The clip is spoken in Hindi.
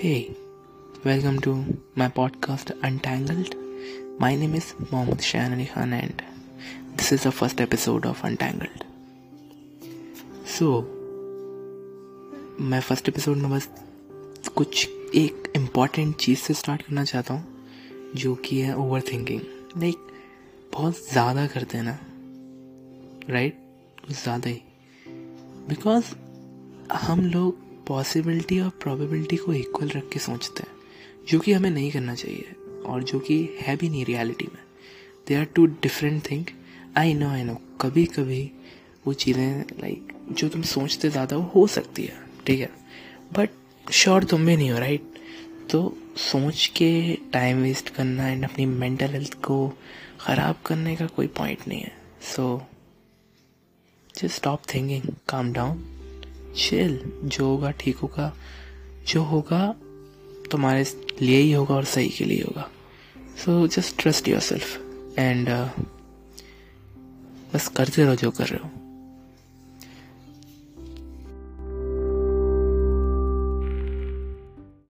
Hey, welcome to my podcast Untangled. My name is Mohammad Shahan Khan and this is the first episode of Untangled. So, मैं फ़र्स्ट एपिसोड में बस कुछ एक इंपॉर्टेंट चीज़ से स्टार्ट करना चाहता हूँ जो कि है ओवर थिंकिंग लाइक बहुत ज़्यादा करते हैं ना राइट कुछ ज़्यादा ही बिकॉज़ हम लोग पॉसिबिलिटी और प्रोबेबिलिटी को इक्वल रख के सोचते हैं, जो कि हमें नहीं करना चाहिए और जो कि है भी नहीं रियलिटी में। They are two different thing I know I know कभी कभी वो चीज़ें लाइक जो तुम सोचते ज़्यादा वो हो सकती है, ठीक है? बट श्योर तुम भी नहीं हो राइट तो सोच के टाइम वेस्ट करना एंड अपनी मेंटल हेल्थ को ख़राब करने का कोई पॉइंट नहीं है। So just stop thinking calm down chill जो होगा, ठीक होगा। जो होगा, तुम्हारे लिए ही होगा और सही के लिए होगा। So just trust yourself and बस करते रहो जो कर रहे हो।